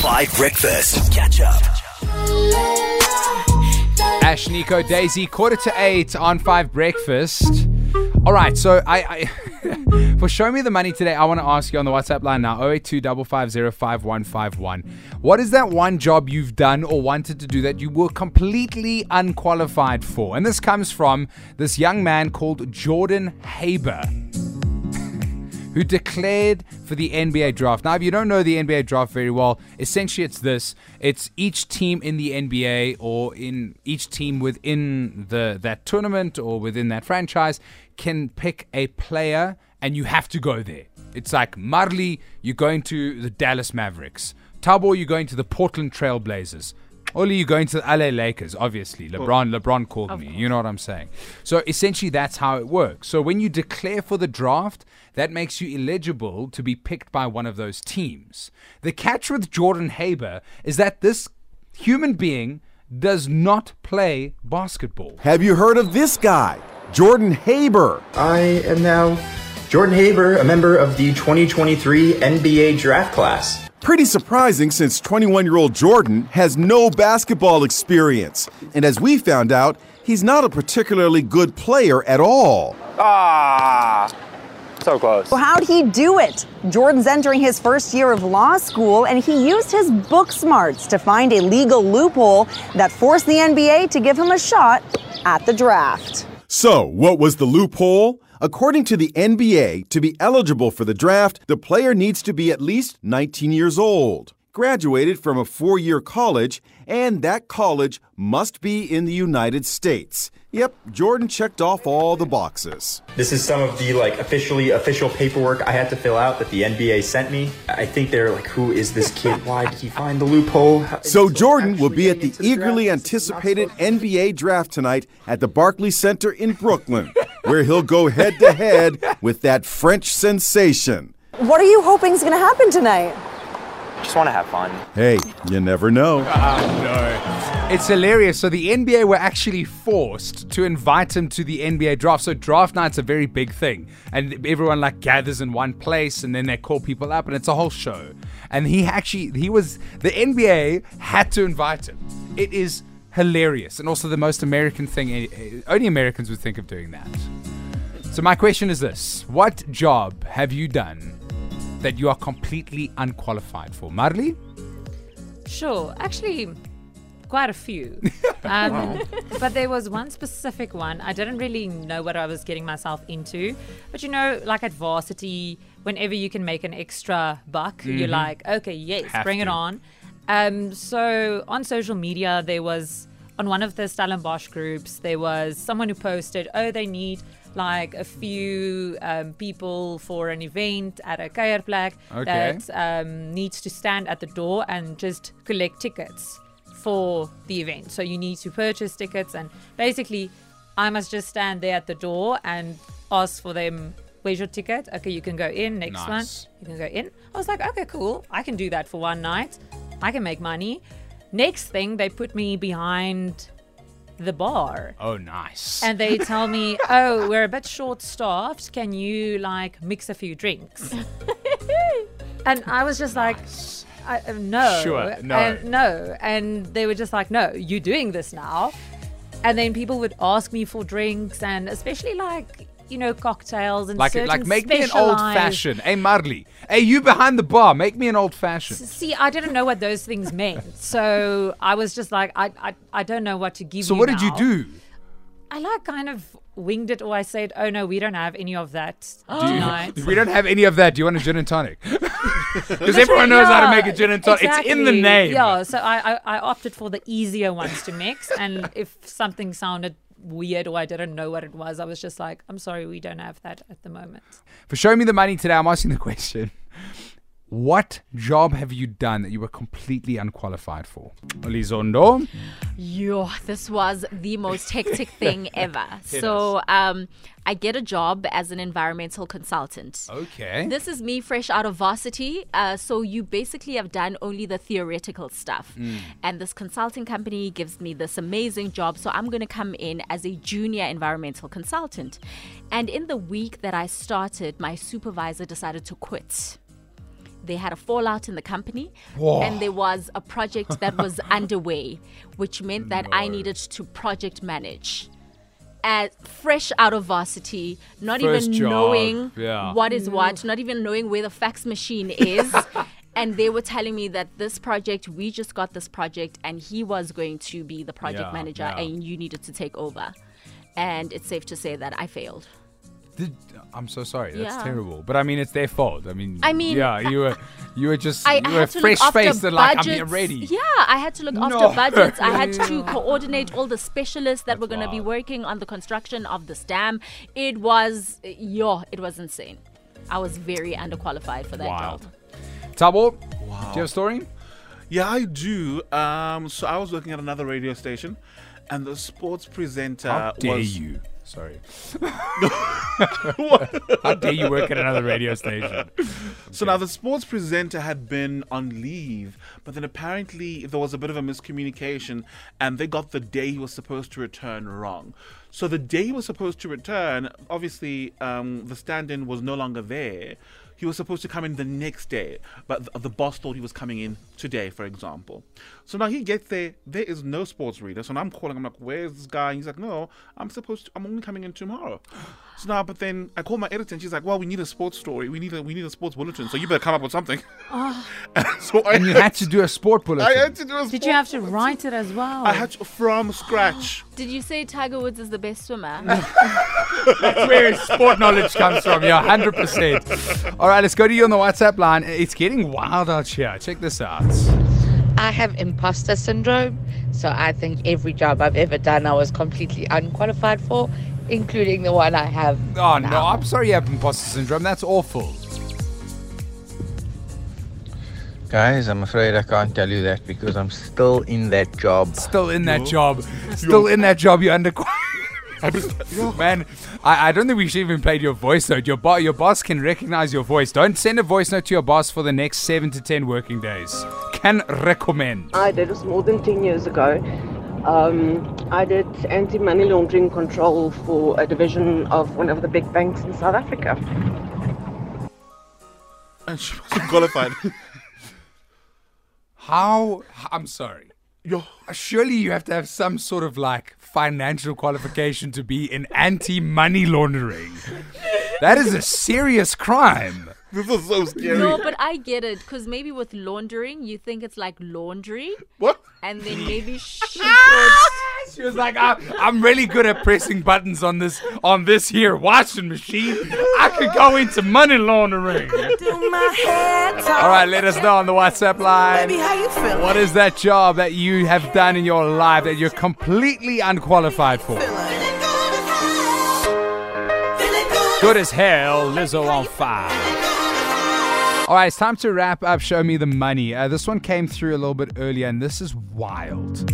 Five Breakfast. Catch up. Ash, Nico, Daisy, quarter to eight on Five Breakfast. All right, so I, I for show me the money today, I want to ask you on the WhatsApp line now 082 What is that one job you've done or wanted to do that you were completely unqualified for? And this comes from this young man called Jordan Haber who declared for the NBA draft. Now, if you don't know the NBA draft very well, essentially it's this: it's each team in the NBA or in each team within the that tournament or within that franchise can pick a player, and you have to go there. It's like Marley, you're going to the Dallas Mavericks. Tabo, you're going to the Portland Trailblazers. Only you're going to the LA Lakers, obviously. LeBron, LeBron called me. You know what I'm saying. So essentially, that's how it works. So when you declare for the draft, that makes you eligible to be picked by one of those teams. The catch with Jordan Haber is that this human being does not play basketball. Have you heard of this guy? Jordan Haber. I am now Jordan Haber, a member of the 2023 NBA draft class. Pretty surprising since 21 year old Jordan has no basketball experience. And as we found out, he's not a particularly good player at all. Ah, so close. Well, how'd he do it? Jordan's entering his first year of law school, and he used his book smarts to find a legal loophole that forced the NBA to give him a shot at the draft. So, what was the loophole? According to the NBA, to be eligible for the draft, the player needs to be at least 19 years old, graduated from a four year college, and that college must be in the United States. Yep, Jordan checked off all the boxes. This is some of the like officially official paperwork I had to fill out that the NBA sent me. I think they're like, who is this kid? Why did he find the loophole? So Jordan will be at the eagerly anticipated NBA draft tonight at the Barclays Center in Brooklyn, where he'll go head to head with that French sensation. What are you hoping is going to happen tonight? Just want to have fun. Hey, you never know. No, It's hilarious. So the NBA were actually forced to invite him to the NBA draft. So draft night's a very big thing, and everyone like gathers in one place, and then they call people up, and it's a whole show. And he actually, he was the NBA had to invite him. It is hilarious, and also the most American thing. eh, eh, Only Americans would think of doing that. So my question is this: What job have you done that you are completely unqualified for, Marley? Sure, actually, quite a few. Um, but there was one specific one. I didn't really know what I was getting myself into. But you know, like at varsity, whenever you can make an extra buck, you're like, okay, yes, Have bring it on. Um, so on social media, there was on one of the Stellenbosch groups, there was someone who posted, oh, they need like a few um, people for an event at a Kuierplek Okay. that um, needs to stand at the door and just collect tickets for the event. So you need to purchase tickets, and basically, I must just stand there at the door and ask for them. Where's your ticket? Okay, you can go in. Next Nice. one, you can go in. I was like, okay, cool. I can do that for one night. I can make money. Next thing, they put me behind the bar. Oh, nice. And they tell me, oh, we're a bit short staffed. Can you like mix a few drinks? and I was just like, I, uh, no. Sure, no. And no. And they were just like, no, you're doing this now. And then people would ask me for drinks and especially like, you know, cocktails and Like, like make me an old fashioned. Hey, Marley. Hey, you behind the bar. Make me an old fashioned. See, I didn't know what those things meant. So I was just like, I, I, I don't know what to give you. So you what did you do? I like kind of winged it or I said, oh no, we don't have any of that tonight. We don't have any of that. Do you want a gin and tonic? Because everyone knows how to make a gin and tonic. It's in the name. Yeah, so I, I, I opted for the easier ones to mix. And if something sounded weird or I didn't know what it was, I was just like, I'm sorry, we don't have that at the moment. For Show Me the Money today, I'm asking the question What job have you done that you were completely unqualified for? Olizondo? Yo, this was the most hectic thing ever. so, um, I get a job as an environmental consultant. Okay. This is me fresh out of varsity. Uh, so you basically have done only the theoretical stuff. And this consulting company gives me this amazing job. So I'm going to come in as a junior environmental consultant. And in the week that I started, my supervisor decided to quit. They had a fallout in the company, Whoa. and there was a project that was underway, which meant that I needed to project manage. As fresh out of varsity, not First even job, knowing yeah. what is what, mm. not even knowing where the fax machine is. and they were telling me that this project, we just got this project, and he was going to be the project Yeah, manager, yeah. and you needed to take over. And it's safe to say that I failed. Did, I'm so sorry. That's Yeah. terrible. But I mean, it's their fault. I mean, I mean, yeah, you were, you were just, I, you were fresh faced and like, I'm here ready. Yeah, I had to look No. after budgets. I had to coordinate all the specialists that were going to be working on the construction of this dam. It was, yo, it was insane. I was very underqualified for that Wild. job. Tabo, do you have a story? Yeah, I do. Um, so I was working at another radio station, and the sports presenter How dare was you? Sorry. What? How dare you work at another radio station? So now the sports presenter had been on leave, but then apparently there was a bit of a miscommunication and they got the day he was supposed to return wrong. So the day he was supposed to return, obviously um, the stand-in was no longer there. He was supposed to come in the next day, but the, the boss thought he was coming in today, for example. So now he gets there, there is no sports reader. So now I'm calling, I'm like, where's this guy? And he's like, no, I'm supposed to, I'm only coming in tomorrow. So now, but then I call my editor and she's like, well, we need a sports story. We need a, we need a sports bulletin. So you better come up with something. Ah. and so I And you had to do a sport bulletin. I had to do a Did you have to write it as well? I had to, from scratch. Did you say Tiger Woods is the best swimmer? That's where his sport knowledge comes from. Yeah, 100%. All right, let's go to you on the WhatsApp line. It's getting wild out here. Check this out. I have imposter syndrome, so I think every job I've ever done I was completely unqualified for, including the one I have. Oh, no. I'm sorry you have imposter syndrome. That's awful. Guys, I'm afraid I can't tell you that because I'm still in that job. Still in that job. Still in that job. You're under. Man, I, I don't think we should even play your voice note. Your, bo- your boss can recognize your voice. Don't send a voice note to your boss for the next seven to ten working days. Can recommend. I did was more than 10 years ago. Um, I did anti money laundering control for a division of one of the big banks in South Africa. And she wasn't qualified. How? I'm sorry. Yo. Surely you have to have some sort of like financial qualification to be in anti money laundering. That is a serious crime. This is so scary. no, but I get it because maybe with laundering, you think it's like laundry, What? and then maybe she thought. She was like, I'm, I'm really good at pressing buttons on this on this here washing machine. I could go into money laundering. All right, let us know on the WhatsApp line. Baby, What is that job that you have done in your life that you're completely unqualified for? Good as hell, Lizzo on fire. All right, it's time to wrap up Show Me the Money. Uh, this one came through a little bit earlier, and this is wild.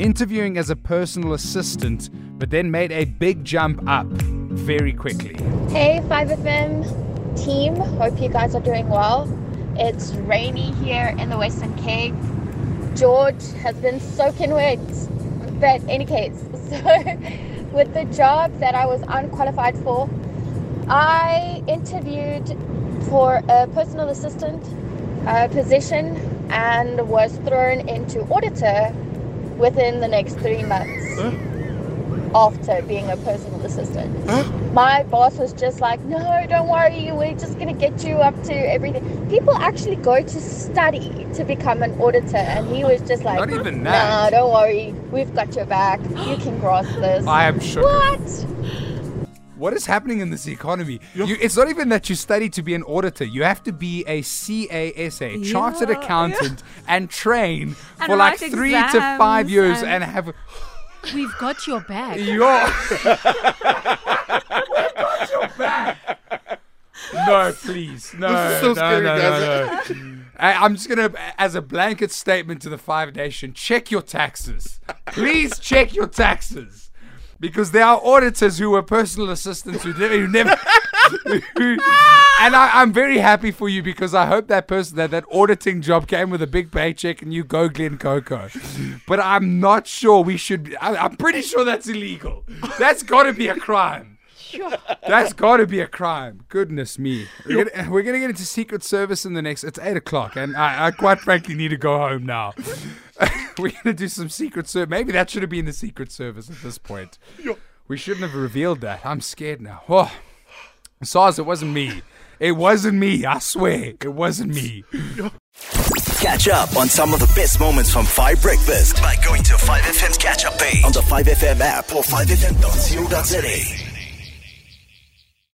Interviewing as a personal assistant, but then made a big jump up very quickly. Hey, 5FM team. Hope you guys are doing well. It's rainy here in the Western Cape. George has been soaking wet. But, any case, so with the job that I was unqualified for, I interviewed for a personal assistant uh, position and was thrown into auditor within the next three months after being a personal assistant. My boss was just like, no, don't worry, we're just going to get you up to everything. People actually go to study to become an auditor, and he was just like, Not even nah, that. don't worry, we've got your back. You can grasp this. I am sure. What? What is happening in this economy? You, it's not even that you study to be an auditor. You have to be a CASA, chartered Yeah, accountant, and train And for like three to five years and- and have. We've got your back. Your no, please, no, This is so no, scary, no, guys. no, no. I, I'm just gonna, as a blanket statement to the Five Nation, check your taxes. Please check your taxes, because there are auditors who were personal assistants who, never- who never. and I, I'm very happy for you because I hope that person that that auditing job came with a big paycheck and you go Glen Coco. But I'm not sure we should. I, I'm pretty sure that's illegal. That's got to be a crime. That's got to be a crime. Goodness me. We're gonna, we're gonna get into Secret Service in the next. It's eight o'clock, and I, I quite frankly need to go home now. we're gonna do some Secret Service. Maybe that should have been the Secret Service at this point. We shouldn't have revealed that. I'm scared now. Oh, SARS, it wasn't me. It wasn't me. I swear, it wasn't me. Catch up on some of the best moments from 5 Breakfast by going to 5FM's catch up page on the 5FM app or 5FM.co.za.